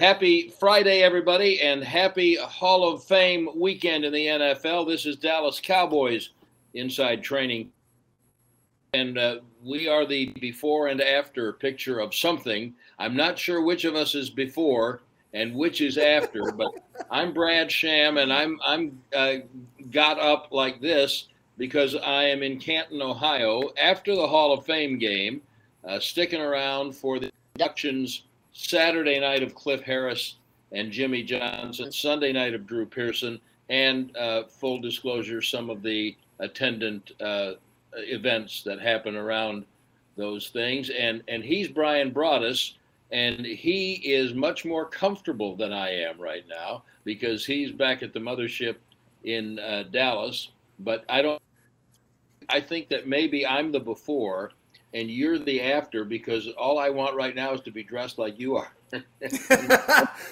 Happy Friday, everybody, and happy Hall of Fame weekend in the NFL. This is Dallas Cowboys Inside Training. And uh, we are the before and after picture of something. I'm not sure which of us is before and which is after, but I'm Brad Sham, and I'm I'm uh, got up like this because I am in Canton, Ohio, after the Hall of Fame game, uh, sticking around for the inductions Saturday night of Cliff Harris and Jimmy Johnson, Sunday night of Drew Pearson, and uh, full disclosure, some of the attendant uh, events that happen around those things. And and he's Bryan Broaddus, and he is much more comfortable than I am right now because he's back at the mothership in uh, Dallas. But I don't. I think that maybe I'm the before and you're the after because all I want right now is to be dressed like you are. and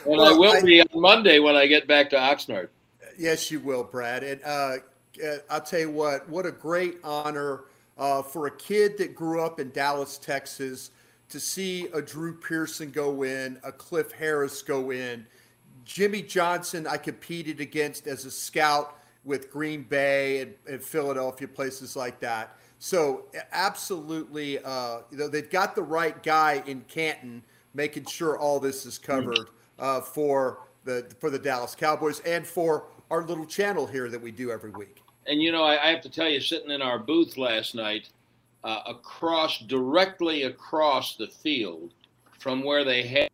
well, I will I, be on Monday when I get back to Oxnard. Yes, you will, Brad. And uh, uh, I'll tell you what, what a great honor uh, for a kid that grew up in Dallas, Texas, to see a Drew Pearson go in, a Cliff Harris go in. Jimmy Johnson, I competed against as a scout with Green Bay and, and Philadelphia, places like that. So absolutely, uh, you know, they've got the right guy in Canton, making sure all this is covered uh, for the for the Dallas Cowboys and for our little channel here that we do every week. And you know, I, I have to tell you, sitting in our booth last night, uh, across directly across the field from where they had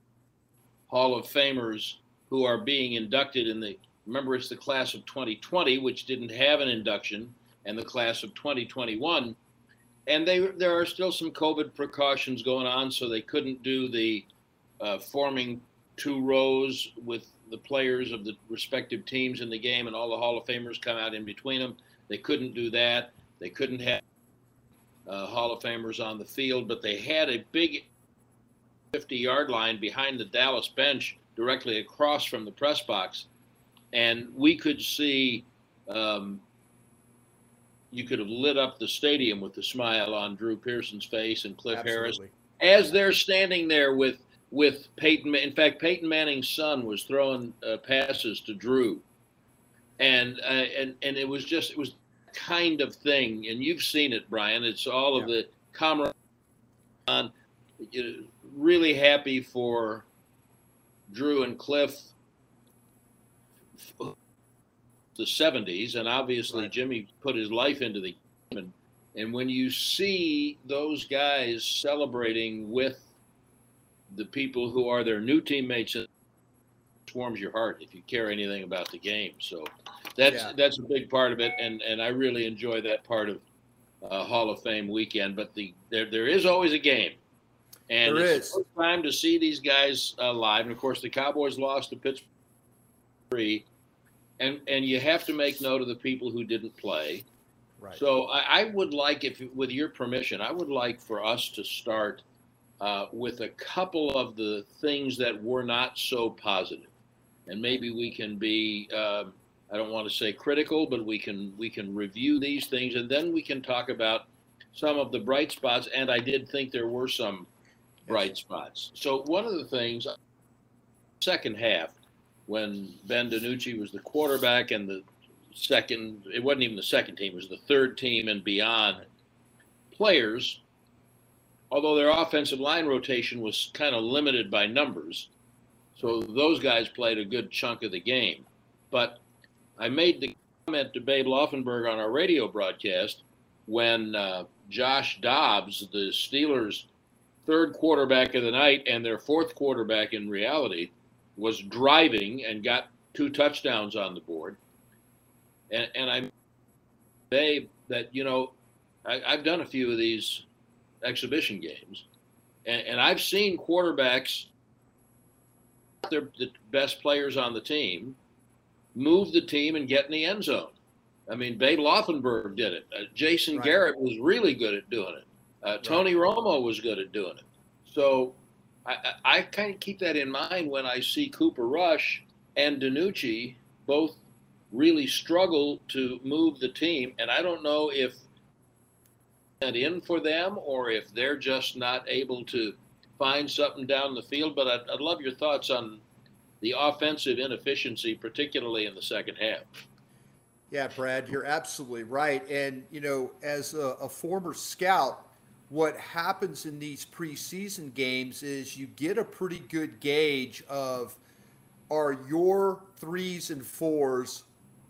Hall of Famers who are being inducted in the remember it's the class of 2020, which didn't have an induction and the class of 2021. And they, there are still some COVID precautions going on, so they couldn't do the uh, forming two rows with the players of the respective teams in the game and all the Hall of Famers come out in between them. They couldn't do that. They couldn't have uh, Hall of Famers on the field, but they had a big 50 yard line behind the Dallas bench directly across from the press box. And we could see um, you could have lit up the stadium with the smile on Drew Pearson's face and Cliff Absolutely. Harris as they're standing there with with Peyton. In fact, Peyton Manning's son was throwing uh, passes to Drew, and uh, and and it was just it was kind of thing. And you've seen it, Brian. It's all of the camaraderie. On really happy for Drew and Cliff the 70s, and obviously right. Jimmy put his life into the game. And, and when you see those guys celebrating with the people who are their new teammates, it warms your heart if you care anything about the game. So that's yeah. that's a big part of it, and and I really enjoy that part of uh, Hall of Fame weekend. But the there there is always a game, and there it's is. time to see these guys uh, live. And of course, the Cowboys lost to Pittsburgh and and you have to make note of the people who didn't play. Right. So I, I would like, if with your permission, I would like for us to start uh, with a couple of the things that were not so positive, and maybe we can be. Uh, I don't want to say critical, but we can we can review these things, and then we can talk about some of the bright spots. And I did think there were some bright spots. So one of the things, second half, when Ben DiNucci was the quarterback and the second, it wasn't even the second team, it was the third team and beyond players, although their offensive line rotation was kind of limited by numbers. So those guys played a good chunk of the game. But I made the comment to Babe Laufenberg on our radio broadcast when uh, Josh Dobbs, the Steelers' third quarterback of the night and their fourth quarterback in reality, was driving and got two touchdowns on the board. And, and I say that, you know, I, have done a few of these exhibition games, and, and I've seen quarterbacks, they're the best players on the team, move the team and get in the end zone. I mean, Babe Laufenberg did it. Uh, Jason right. Garrett was really good at doing it. Uh, Tony right. Romo was good at doing it. So I, I kind of keep that in mind when I see Cooper Rush and DiNucci both really struggle to move the team, and I don't know if that in for them or if they're just not able to find something down the field. But I'd, I'd love your thoughts on the offensive inefficiency, particularly in the second half. Yeah, Brad, you're absolutely right. And, you know, as a, a former scout, what happens in these preseason games is you get a pretty good gauge of are your threes and fours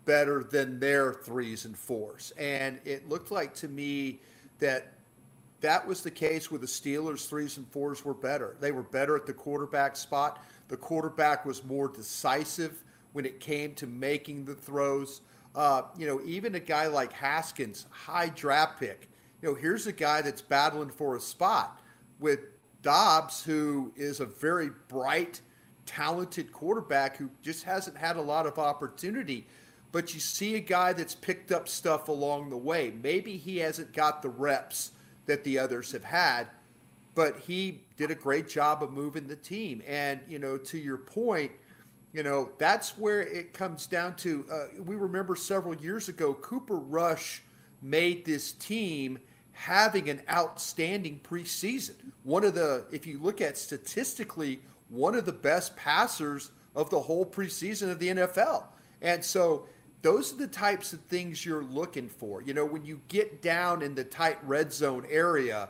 better than their threes and fours. And it looked like to me that that was the case with the Steelers' threes and fours were better. They were better at the quarterback spot. The quarterback was more decisive when it came to making the throws. Uh, you know, even a guy like Haskins, high draft pick. You know, here's a guy that's battling for a spot with Dobbs, who is a very bright, talented quarterback who just hasn't had a lot of opportunity. But you see a guy that's picked up stuff along the way. Maybe he hasn't got the reps that the others have had, but he did a great job of moving the team. And, you know, to your point, you know, that's where it comes down to. Uh, we remember several years ago, Cooper Rush made this team having an outstanding preseason. One of the, if you look at statistically, one of the best passers of the whole preseason of the NFL. And so those are the types of things you're looking for. You know, when you get down in the tight red zone area,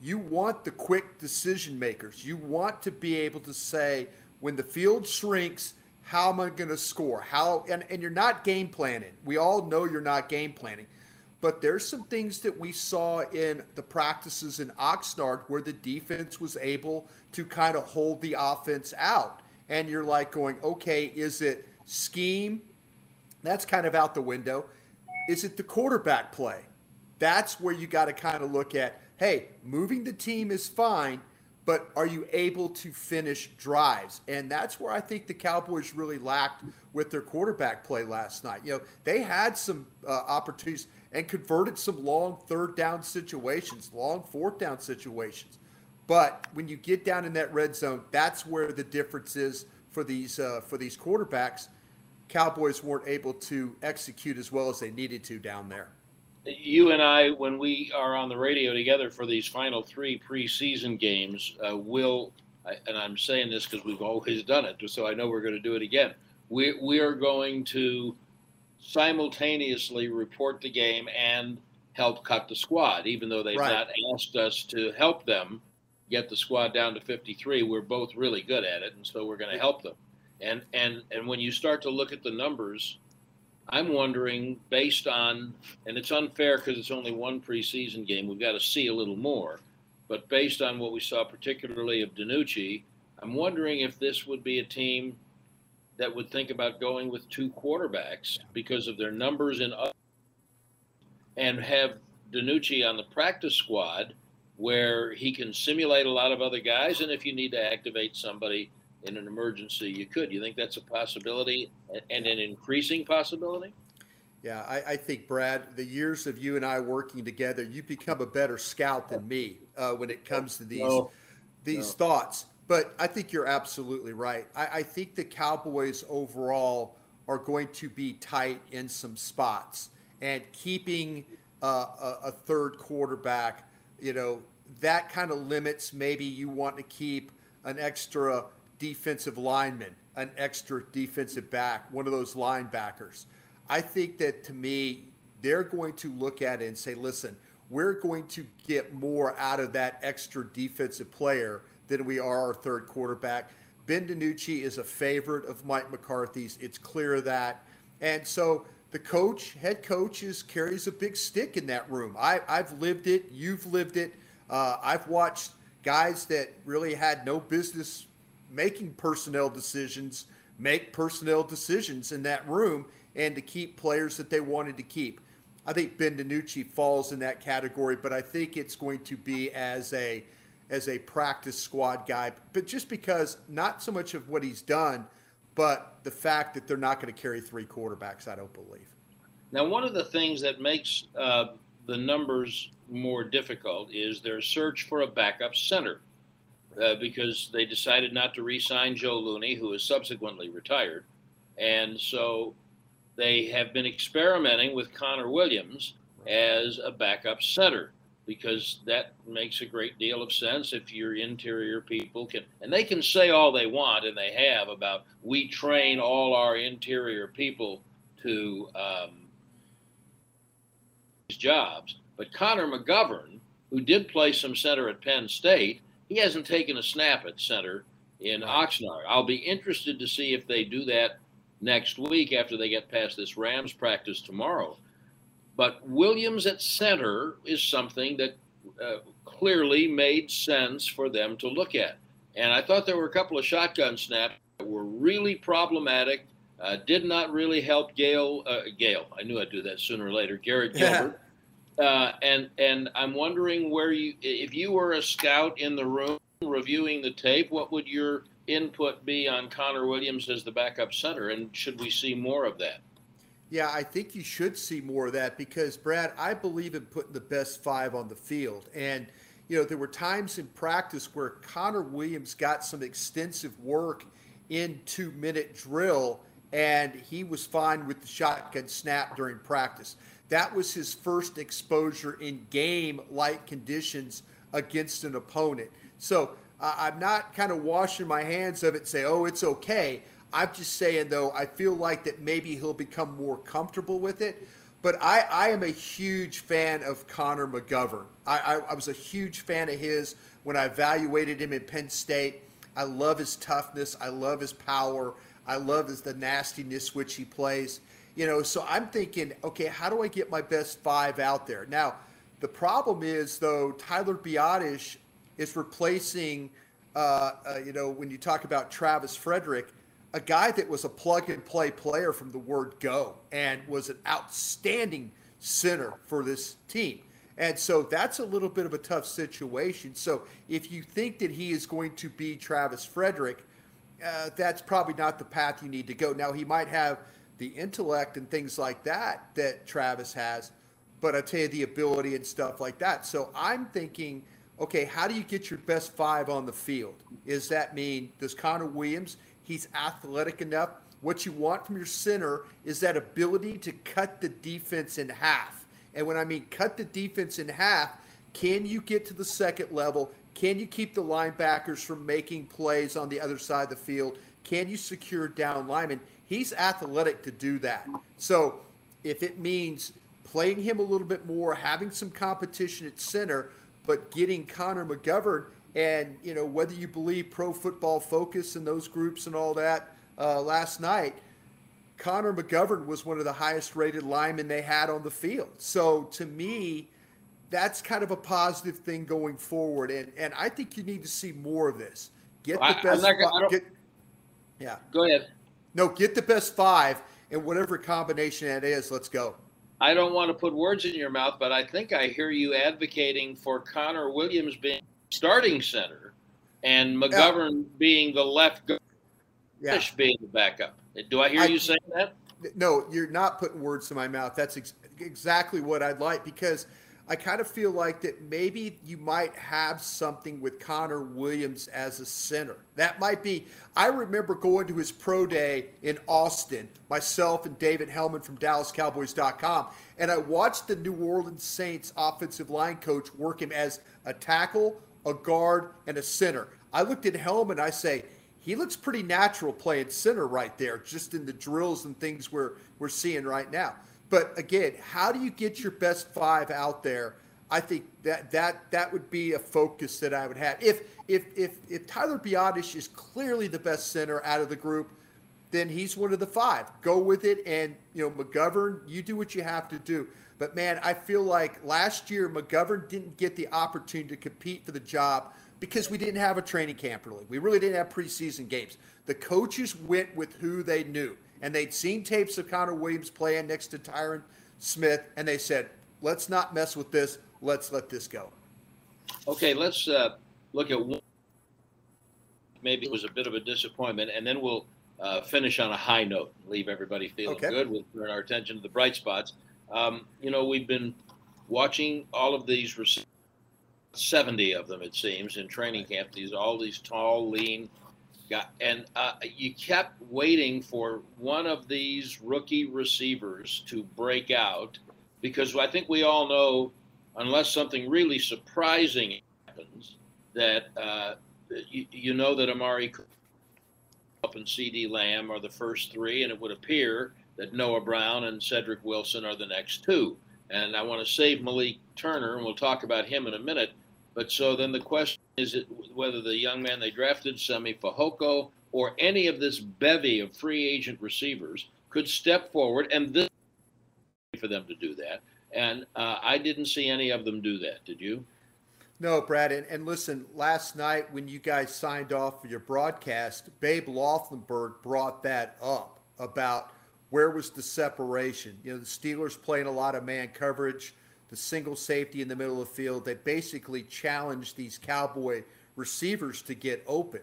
you want the quick decision makers. You want to be able to say, when the field shrinks, how am I going to score? How and, and you're not game planning. We all know you're not game planning. But there's some things that we saw in the practices in Oxnard where the defense was able to kind of hold the offense out. And you're like going, okay, is it scheme? That's kind of out the window. Is it the quarterback play? That's where you got to kind of look at hey, moving the team is fine, but are you able to finish drives? And that's where I think the Cowboys really lacked with their quarterback play last night. You know, they had some uh, opportunities and converted some long third down situations, long fourth down situations. But when you get down in that red zone, that's where the difference is for these uh, for these quarterbacks. Cowboys weren't able to execute as well as they needed to down there. You and I, when we are on the radio together for these final three preseason games, uh, will, and I'm saying this because we've always done it, so I know we're going to do it again. We, we are going to simultaneously report the game and help cut the squad, even though they've right. not asked us to help them get the squad down to 53. We're both really good at it, and so we're going to help them. And and and when you start to look at the numbers, I'm wondering based on and it's unfair because it's only one preseason game. We've got to see a little more. But based on what we saw, particularly of DiNucci, I'm wondering if this would be a team that would think about going with two quarterbacks because of their numbers in and have DiNucci on the practice squad where he can simulate a lot of other guys and if you need to activate somebody in an emergency, you could. You think that's a possibility and an increasing possibility? Yeah, I, I, think, Brad, the years of you and I working together, you've become a better scout than me uh, when it comes to these no. these no. thoughts. But I think you're absolutely right. I, I think the Cowboys overall are going to be tight in some spots, and keeping uh, a, a third quarterback, you know, that kind of limits. Maybe you want to keep an extra defensive lineman, an extra defensive back, one of those linebackers. I think that to me, they're going to look at it and say, listen, we're going to get more out of that extra defensive player than we are our third quarterback. Ben DiNucci is a favorite of Mike McCarthy's. It's clear that. And so the coach, head coach, is, carries a big stick in that room. I, have lived it. You've lived it. Uh, I've watched guys that really had no business making personnel decisions, make personnel decisions in that room, and to keep players that they wanted to keep. I think Ben DiNucci falls in that category, but I think it's going to be as a as a practice squad guy, but just because not so much of what he's done, but the fact that they're not going to carry three quarterbacks, I don't believe. Now, one of the things that makes uh, the numbers more difficult is their search for a backup center uh, because they decided not to re-sign Joe Looney, who has subsequently retired, and so they have been experimenting with Connor Williams as a backup center. Because that makes a great deal of sense if your interior people can and they can say all they want and they have about we train all our interior people to um, jobs. But connor mcgovern who did play some center at penn state he hasn't taken a snap at center in oxnard. I'll be interested to see if they do that next week after they get past this rams practice tomorrow but Williams at center is something that uh, clearly made sense for them to look at. And I thought there were a couple of shotgun snaps that were really problematic. Uh, did not really help Gail. Uh, Gail, I knew I'd do that sooner or later. Garrett Gilbert. Yeah. Uh, and and I'm wondering where you, if you were a scout in the room reviewing the tape, what would your input be on Connor Williams as the backup center, and should we see more of that? Yeah, I think you should see more of that because, Brad, I believe in putting the best five on the field. And, you know, there were times in practice where Connor Williams got some extensive work in two minute drill and he was fine with the shotgun snap during practice. That was his first exposure in game like conditions against an opponent. So I'm not kind of washing my hands of it, say, oh, it's okay. I'm just saying though, I feel like that maybe he'll become more comfortable with it. But I, I am a huge fan of Connor McGovern. I, I, I was a huge fan of his when I evaluated him in Penn State. I love his toughness. I love his power. I love his the nastiness which he plays. You know, so I'm thinking, okay, how do I get my best five out there? Now, the problem is though, Tyler Biadasz is replacing. Uh, uh, you know, when you talk about Travis Frederick, a guy that was a plug and play player from the word go and was an outstanding center for this team. And so that's a little bit of a tough situation. So if you think that he is going to be Travis Frederick, uh, that's probably not the path you need to go. Now, he might have the intellect and things like that that Travis has, but I tell you, the ability and stuff like that. So I'm thinking, okay, how do you get your best five on the field? Does that mean, does Connor Williams, He's athletic enough. What you want from your center is that ability to cut the defense in half. And when I mean cut the defense in half, can you get to the second level? Can you keep the linebackers from making plays on the other side of the field? Can you secure down linemen? He's athletic to do that. So if it means playing him a little bit more, having some competition at center, but getting Connor McGovern and you know whether you believe Pro Football Focus and those groups and all that uh, last night, Connor McGovern was one of the highest rated linemen they had on the field. So to me, that's kind of a positive thing going forward. And and I think you need to see more of this. Get the I, best. Get, yeah. Go ahead. No, get the best five and whatever combination that is. Let's go. I don't want to put words in your mouth, but I think I hear you advocating for Connor Williams being starting center and McGovern yeah. being the left guard, yeah. being the backup. Do I hear I, you saying that? No, you're not putting words in my mouth. That's ex- exactly what I'd like because I kind of feel like that maybe you might have something with Connor Williams as a center. That might be. I remember going to his pro day in Austin, myself and David Helman from DallasCowboys.com, and I watched the New Orleans Saints offensive line coach work him as a tackle a guard, and a center. I looked at Helman. I say, he looks pretty natural playing center right there, just in the drills and things we're we're seeing right now. But again, how do you get your best five out there? I think that that that would be a focus that I would have. If if if if Tyler Biadasz is clearly the best center out of the group, then he's one of the five. Go with it, and you know McGovern, you do what you have to do. But man, I feel like last year McGovern didn't get the opportunity to compete for the job because we didn't have a training camp really. We really didn't have preseason games. The coaches went with who they knew, and they'd seen tapes of Connor Williams playing next to Tyron Smith, and they said, "Let's not mess with this. Let's let this go." Okay, let's uh, look at one. Maybe it was a bit of a disappointment, and then we'll uh, finish on a high note, leave everybody feeling okay. good. We'll turn our attention to the bright spots. Um, you know, we've been watching all of these, 70 of them, it seems, in training camp. These all these tall, lean guys, and uh, you kept waiting for one of these rookie receivers to break out because I think we all know unless something really surprising happens, that uh, you, you, know that Amari up and CeeDee Lamb are the first three, and it would appear that Noah Brown and Cedric Wilson are the next two. And I want to save Malik Turner, and we'll talk about him in a minute. But so then the question is whether the young man they drafted, Simi Fehoko, or any of this bevy of free agent receivers could step forward, and this for them to do that. And uh, I didn't see any of them do that. Did you? No, Brad. And, and, listen, last night when you guys signed off for your broadcast, Babe Laufenberg brought that up about where was the separation. You know, the Steelers playing a lot of man coverage, the single safety in the middle of the field. They basically challenged these Cowboy receivers to get open,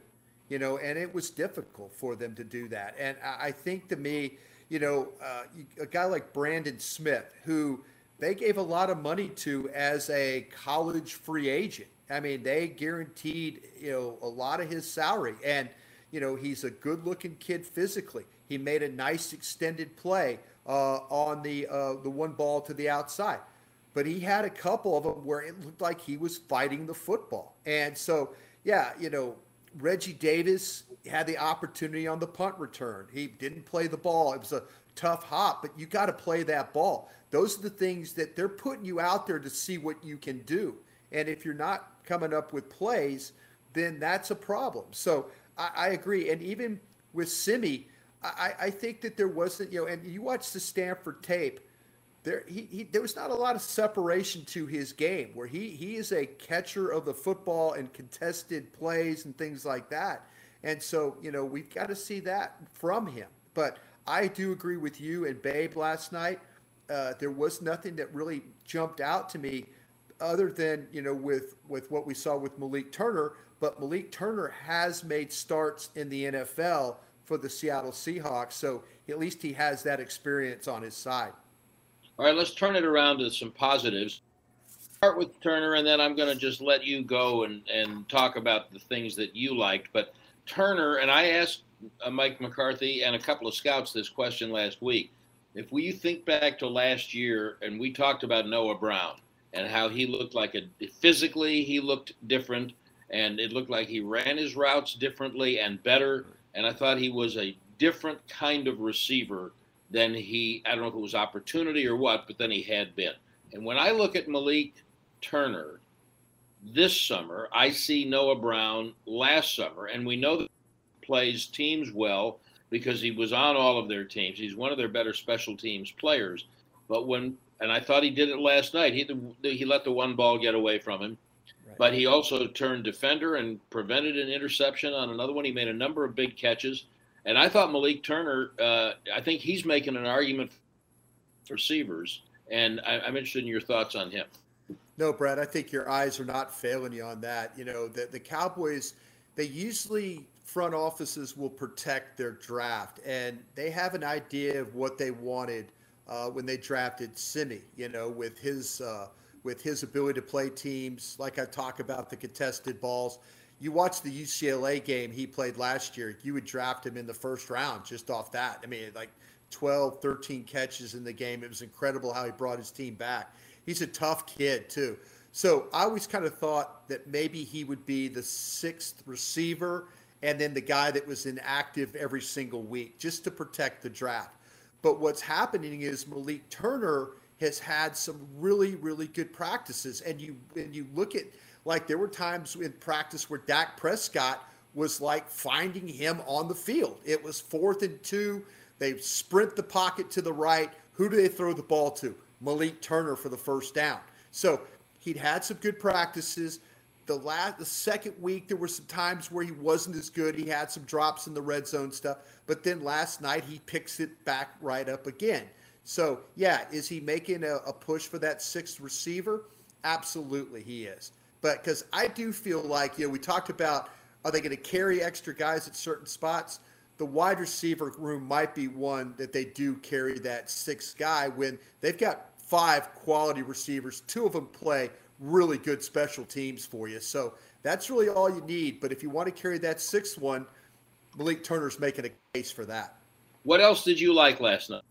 you know, and it was difficult for them to do that. And I think to me, you know, uh, a guy like Brandon Smith, who they gave a lot of money to as a college free agent. I mean, they guaranteed, you know, a lot of his salary. And, you know, he's a good looking kid physically. He made a nice extended play uh, on the uh, the one ball to the outside. But he had a couple of them where it looked like he was fighting the football. And so, yeah, you know, Reggie Davis had the opportunity on the punt return. He didn't play the ball. It was a tough hop, but you got to play that ball. Those are the things that they're putting you out there to see what you can do. And if you're not coming up with plays, then that's a problem. So I, I agree. And even with Simi, I, I, think that there wasn't, you know, and you watch the Stanford tape, there he, he, there was not a lot of separation to his game where he he is a catcher of the football and contested plays and things like that. And so, you know, we've got to see that from him. But I do agree with you and Babe last night. Uh, there was nothing that really jumped out to me other than, you know, with, with what we saw with Malik Turner. But Malik Turner has made starts in the NFL for the Seattle Seahawks. So at least he has that experience on his side. All right, let's turn it around to some positives. Start with Turner, and then I'm going to just let you go and, and talk about the things that you liked. But Turner, and I asked uh, Mike McCarthy and a couple of scouts this question last week. If we think back to last year, and we talked about Noah Brown and how he looked like a physically he looked different, and it looked like he ran his routes differently and better. And I thought he was a different kind of receiver than he. I don't know if it was opportunity or what, but then he had been. And when I look at Malik Turner this summer, I see Noah Brown last summer, and we know that he plays teams well because he was on all of their teams. He's one of their better special teams players. But when and I thought he did it last night. He he let the one ball get away from him, right. but he also turned defender and prevented an interception on another one. He made a number of big catches, and I thought Malik Turner. Uh, I think he's making an argument for receivers, and I, I'm interested in your thoughts on him. No, Brad, I think your eyes are not failing you on that. You know, the, the Cowboys, they usually front offices will protect their draft, and they have an idea of what they wanted uh, when they drafted Simi. You know, with his uh, with his ability to play teams, like I talk about the contested balls. You watch the UCLA game he played last year. You would draft him in the first round just off that. I mean, like 12, 13 catches in the game. It was incredible how he brought his team back. He's a tough kid too. So I always kind of thought that maybe he would be the sixth receiver and then the guy that was inactive every single week just to protect the draft. But what's happening is Malik Turner has had some really, really good practices. And you and you look at like there were times in practice where Dak Prescott was like finding him on the field. It was fourth and two. They sprint the pocket to the right. Who do they throw the ball to? Malik Turner for the first down. So he'd had some good practices the last the second week there were some times where he wasn't as good he had some drops in the red zone stuff but then last night he picks it back right up again so yeah is he making a, a push for that sixth receiver absolutely he is but because i do feel like you know we talked about are they going to carry extra guys at certain spots the wide receiver room might be one that they do carry that sixth guy when they've got five quality receivers two of them play really good special teams for you. So that's really all you need. But if you want to carry that sixth one, Malik Turner's making a case for that. What else did you like last night?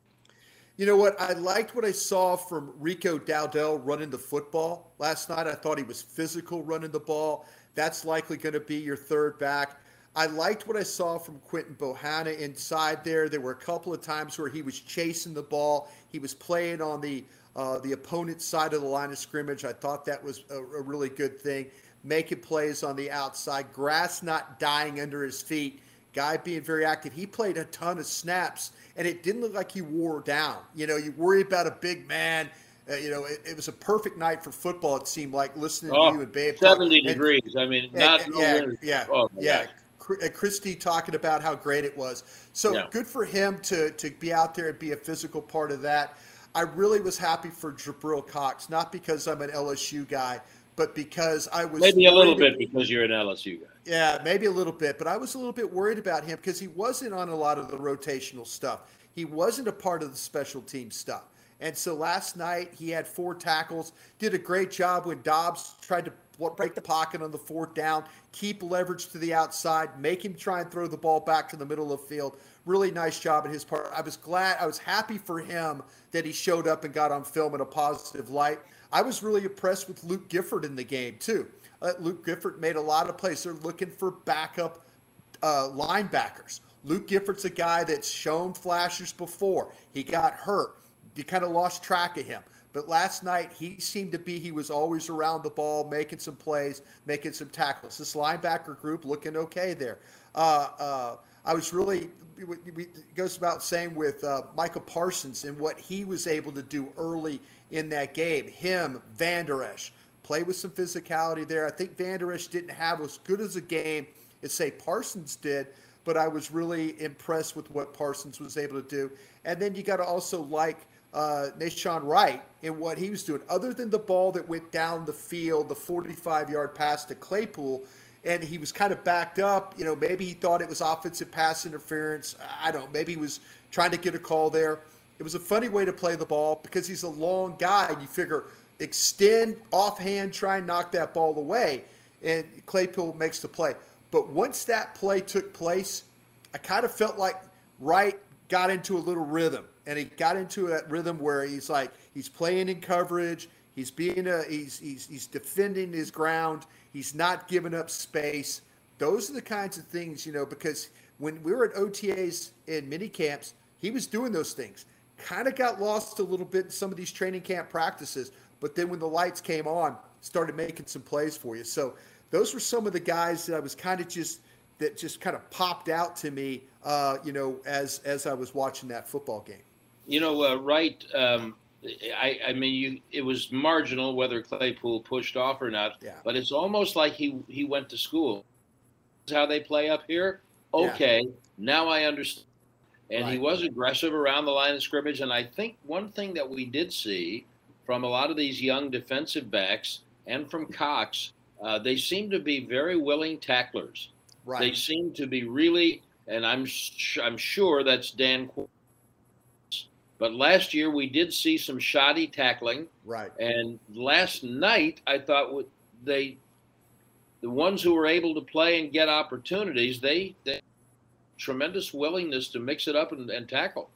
You know what? I liked what I saw from Rico Dowdle running the football last night. I thought he was physical running the ball. That's likely going to be your third back. I liked what I saw from Quinton Bohanna inside there. There were a couple of times where he was chasing the ball. He was playing on the uh, the opponent's side of the line of scrimmage. I thought that was a, a really good thing. Making plays on the outside, grass not dying under his feet. Guy being very active. He played a ton of snaps and it didn't look like he wore down. You know, you worry about a big man. Uh, you know, it, it, was a perfect night for football. It seemed like listening oh, to you and Babe. 70 degrees. I mean, not and, yeah, yeah, oh, yeah. Uh, Kristi talking about how great it was. So yeah. good for him to to be out there and be a physical part of that. I really was happy for Jabril Cox, not because I'm an LSU guy, but because I was maybe a little bit because you're an LSU guy. Yeah, maybe a little bit, but I was a little bit worried about him because he wasn't on a lot of the rotational stuff. He wasn't a part of the special team stuff. And so last night he had four tackles, did a great job when Dobbs tried to break the pocket on the fourth down, keep leverage to the outside, make him try and throw the ball back to the middle of the field. Really nice job at his part. I was glad, I was happy for him that he showed up and got on film in a positive light. I was really impressed with Luke Gifford in the game, too. Uh, Luke Gifford made a lot of plays. They're looking for backup uh, linebackers. Luke Gifford's a guy that's shown flashes before. He got hurt. You kind of lost track of him. But last night, he seemed to be, he was always around the ball, making some plays, making some tackles. This linebacker group looking okay there. Uh, uh, I was really, it goes about saying with uh, Micah Parsons and what he was able to do early in that game. Him, Vander Esch, play with some physicality there. I think Vander Esch didn't have as good as a game as, say, Parsons did, but I was really impressed with what Parsons was able to do. And then you got to also like uh, Nahshon Wright in what he was doing. Other than the ball that went down the field, the 45 yard pass to Claypool, and he was kind of backed up. You know, maybe he thought it was offensive pass interference. I don't know. Maybe he was trying to get a call there. It was a funny way to play the ball because he's a long guy, and you figure extend offhand, try and knock that ball away, and Claypool makes the play. But once that play took place, I kind of felt like Wright got into a little rhythm, and he got into that rhythm where he's like he's playing in coverage, he's being a he's he's he's defending his ground, he's not giving up space. Those are the kinds of things, you know, because when we were at OTAs and mini camps, he was doing those things. Kind of got lost a little bit in some of these training camp practices, but then when the lights came on, started making some plays for you. So those were some of the guys that I was kind of just that just kind of popped out to me, uh, you know, as as I was watching that football game. You know, uh, right. Um, I, I mean, you, it was marginal whether Claypool pushed off or not, yeah. but it's almost like he he went to school. Is how they play up here. Okay, yeah. now I understand. And right. he was aggressive around the line of scrimmage. And I think one thing that we did see from a lot of these young defensive backs and from Cox, uh, they seem to be very willing tacklers. Right. They seem to be really, and I'm sh- I'm sure that's Dan. But last year we did see some shoddy tackling. Right. And last night I thought they, the ones who were able to play and get opportunities, they, they tremendous willingness to mix it up and, and tackle.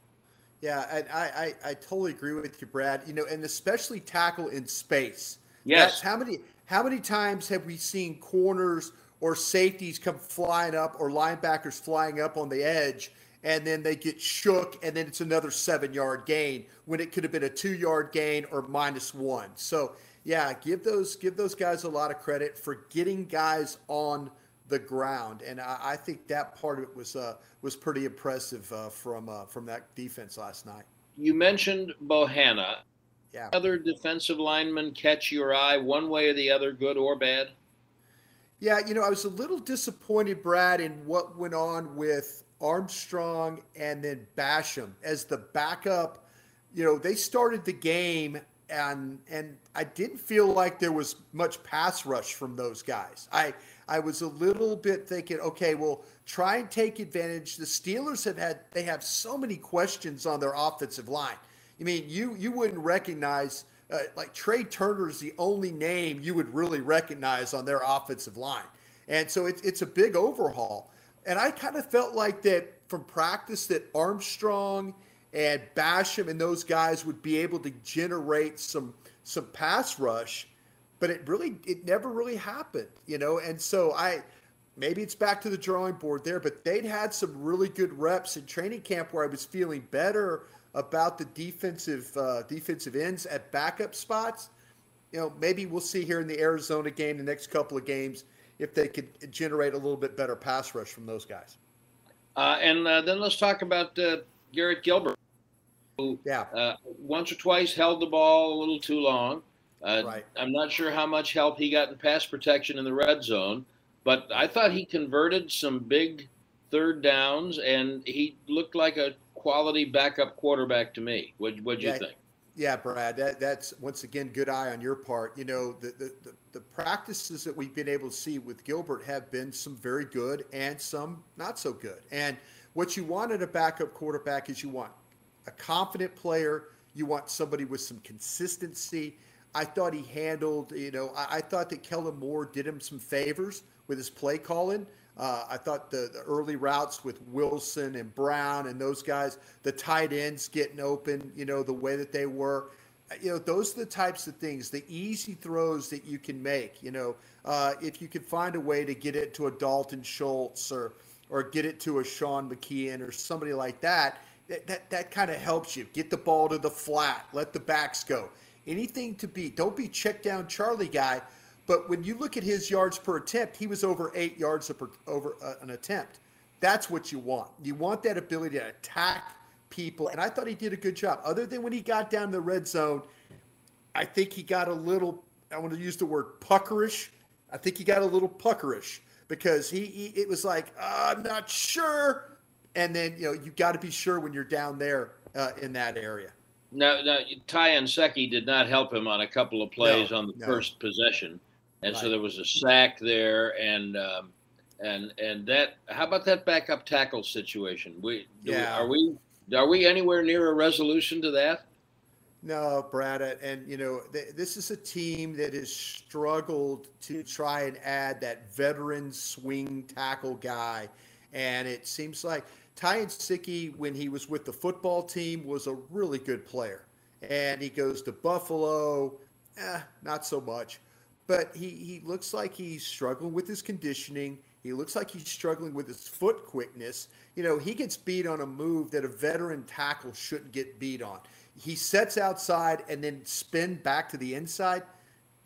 Yeah, and I, I, I totally agree with you, Brad. You know, and especially tackle in space. Yes. That's how many how many times have we seen corners or safeties come flying up or linebackers flying up on the edge and then they get shook and then it's another seven yard gain when it could have been a two yard gain or minus one so yeah give those give those guys a lot of credit for getting guys on the ground and i, I think that part of it was uh, was pretty impressive uh, from uh, from that defense last night you mentioned bohanna yeah other defensive linemen catch your eye one way or the other good or bad yeah, you know, I was a little disappointed, Brad, in what went on with Armstrong and then Basham as the backup. You know, they started the game and and I didn't feel like there was much pass rush from those guys. I I was a little bit thinking, okay, well, try and take advantage. The Steelers have had they have so many questions on their offensive line. I mean, you you wouldn't recognize uh, like Trai Turner is the only name you would really recognize on their offensive line. And so it's it's a big overhaul. And I kind of felt like that from practice that Armstrong and Basham and those guys would be able to generate some some pass rush, but it really it never really happened, you know. And so I maybe it's back to the drawing board there, but they'd had some really good reps in training camp where I was feeling better about the defensive uh, defensive ends at backup spots. You know, maybe we'll see here in the Arizona game, the next couple of games, if they could generate a little bit better pass rush from those guys. Uh, and uh, then let's talk about uh, Garrett Gilbert, who yeah. Uh, once or twice held the ball a little too long. Uh, right. I'm not sure how much help he got in pass protection in the red zone, but I thought he converted some big third downs, and he looked like a quality backup quarterback to me. What what do yeah, you think? Yeah, Brad, that, that's once again good eye on your part. You know, the, the, the, the, practices that we've been able to see with Gilbert have been some very good and some not so good. And what you want in a backup quarterback is you want a confident player, you want somebody with some consistency. I thought he handled, you know, I, I thought that Kellen Moore did him some favors with his play calling. Uh, I thought the, the, early routes with Wilson and Brown and those guys, the tight ends getting open, you know, the way that they were, uh, you know, those are the types of things, the easy throws that you can make. You know, uh, if you could find a way to get it to a Dalton Schultz or or get it to a Sean McKeon or somebody like that, that that, that kind of helps you get the ball to the flat, let the backs go. Anything to be, don't be check down Charlie guy but when you look at his yards per attempt, he was over eight yards per, over uh, an attempt. That's what you want. You want that ability to attack people. And I thought he did a good job. Other than when he got down the red zone, I think he got a little, I want to use the word puckerish. I think he got a little puckerish because he, he it was like, uh, I'm not sure. And then, you know, you got to be sure when you're down there uh, in that area. Now, now Ty Nsekhe did not help him on a couple of plays no, on the no. first possession and Right. so there was a sack there, and um, and and that. How about that backup tackle situation? We, do we- Yeah. are we are we anywhere near a resolution to that? No, Brad, and you know th- this is a team that has struggled to try and add that veteran swing tackle guy, and it seems like Ty Nsekhe, when he was with the football team, was a really good player, and he goes to Buffalo, eh, not so much, but he he looks like he's struggling with his conditioning. He looks like he's struggling with his foot quickness. You know, he gets beat on a move that a veteran tackle shouldn't get beat on. He sets outside and then spin back to the inside.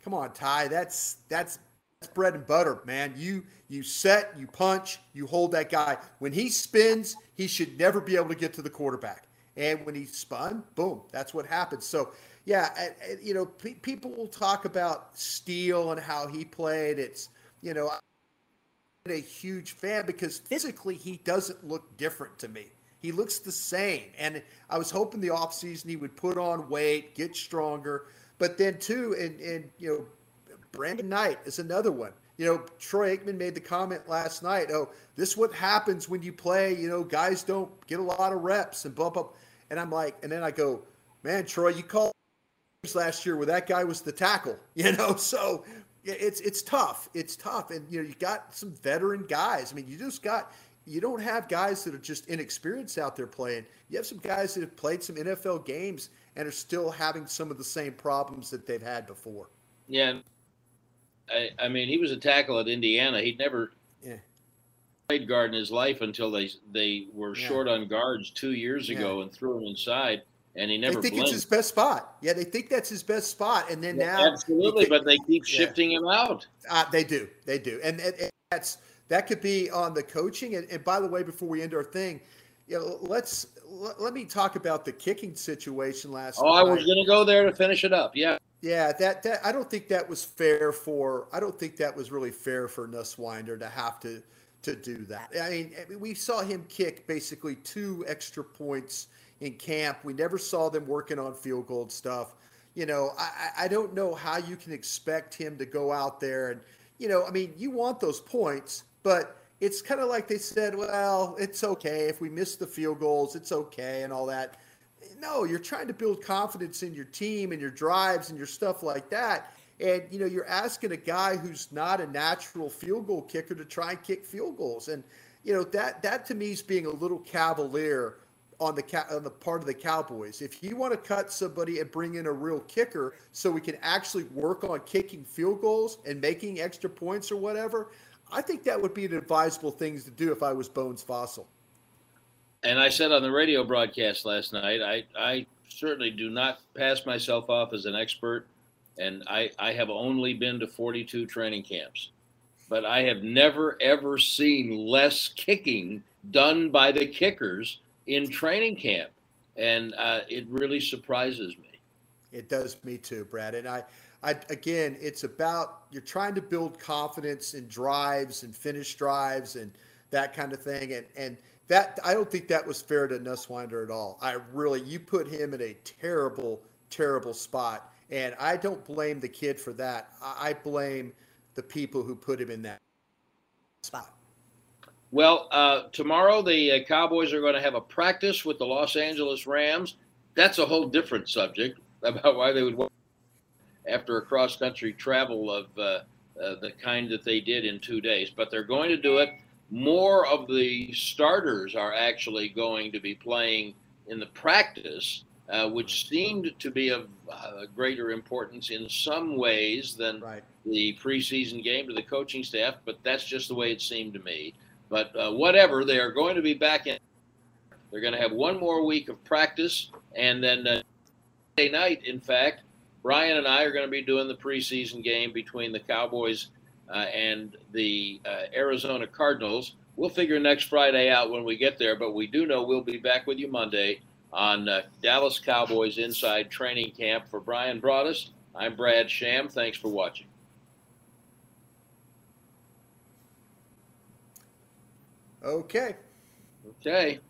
Come on, Ty. That's that's that's bread and butter, man. You you set, you punch, you hold that guy. When he spins, he should never be able to get to the quarterback. And when he spun, boom, that's what happens. So, yeah, I- I- you know, pe- people will talk about Steele and how he played. It's you know, I'm a huge fan because physically he doesn't look different to me. He looks the same. And I was hoping the offseason he would put on weight, get stronger. But then too, and and you know, Brandon Knight is another one. You know, Troy Aikman made the comment last night, oh, this is what happens when you play, you know, guys don't get a lot of reps and bump up. And I'm like, and then I go, man, Troy, you called last year where that guy was the tackle, you know, so it's it's tough. It's tough. And you know, you got some veteran guys. I mean, you just got you don't have guys that are just inexperienced out there playing. You have some guys that have played some NFL games and are still having some of the same problems that they've had before. Yeah, I, I mean he was a tackle at Indiana. He'd never Yeah. played guard in his life until they they were Yeah. short on guards two years ago and threw him inside, and he never they think blinked. it's his best spot. Yeah, they think that's his best spot, and then now Absolutely, think- but they keep Yeah. shifting him out. Uh, they do. They do. And, and, and that's that could be on the coaching. And, and by the way, before we end our thing, you know, let's let, let me talk about the kicking situation last Oh, I night. was going to go there to finish it up. Yeah. Yeah, that that I don't think that was fair for. I don't think that was really fair for Niswander to have to to do that. I mean, I mean, we saw him kick basically two extra points in camp. We never saw them working on field goal stuff. You know, I, I I don't know how you can expect him to go out there and, you know, I mean, you want those points, but it's kind of like they said, well, it's okay if we miss the field goals, it's okay and all that. No, you're trying to build confidence in your team and your drives and your stuff like that. And you know, you're asking a guy who's not a natural field goal kicker to try and kick field goals. And you know, that that to me is being a little cavalier on the on the part of the Cowboys. If you want to cut somebody and bring in a real kicker so we can actually work on kicking field goals and making extra points or whatever, I think that would be an advisable thing to do if I was Bones Fassel. And I said on the radio broadcast last night, I, I certainly do not pass myself off as an expert, and I, I have only been to 42 training camps. But I have never, ever seen less kicking done by the kickers in training camp. And uh, it really surprises me. It does me too, Brad. And I, I, again, it's about you're trying to build confidence in drives and finish drives and that kind of thing. And and that I don't think that was fair to Niswander at all. I really you put him in a terrible, terrible spot, and I don't blame the kid for that. I, blame the people who put him in that spot. Well, uh, tomorrow the uh, Cowboys are going to have a practice with the Los Angeles Rams. That's a whole different subject about why they would after a cross country travel of uh, uh, the kind that they did in two days. But they're going to do it. More of the starters are actually going to be playing in the practice, uh, which seemed to be of uh, greater importance in some ways than right. the preseason game to the coaching staff. But that's just the way it seemed to me. But uh, whatever, they are going to be back in. They're going to have one more week of practice, and then uh, night, in fact, Brian and I are going to be doing the preseason game between the Cowboys uh, and the uh, Arizona Cardinals. We'll figure next Friday out when we get there, but we do know we'll be back with you Monday on uh, Dallas Cowboys Inside Training Camp. For Brian Broaddus, I'm Brad Sham. Thanks for watching. Okay. Okay.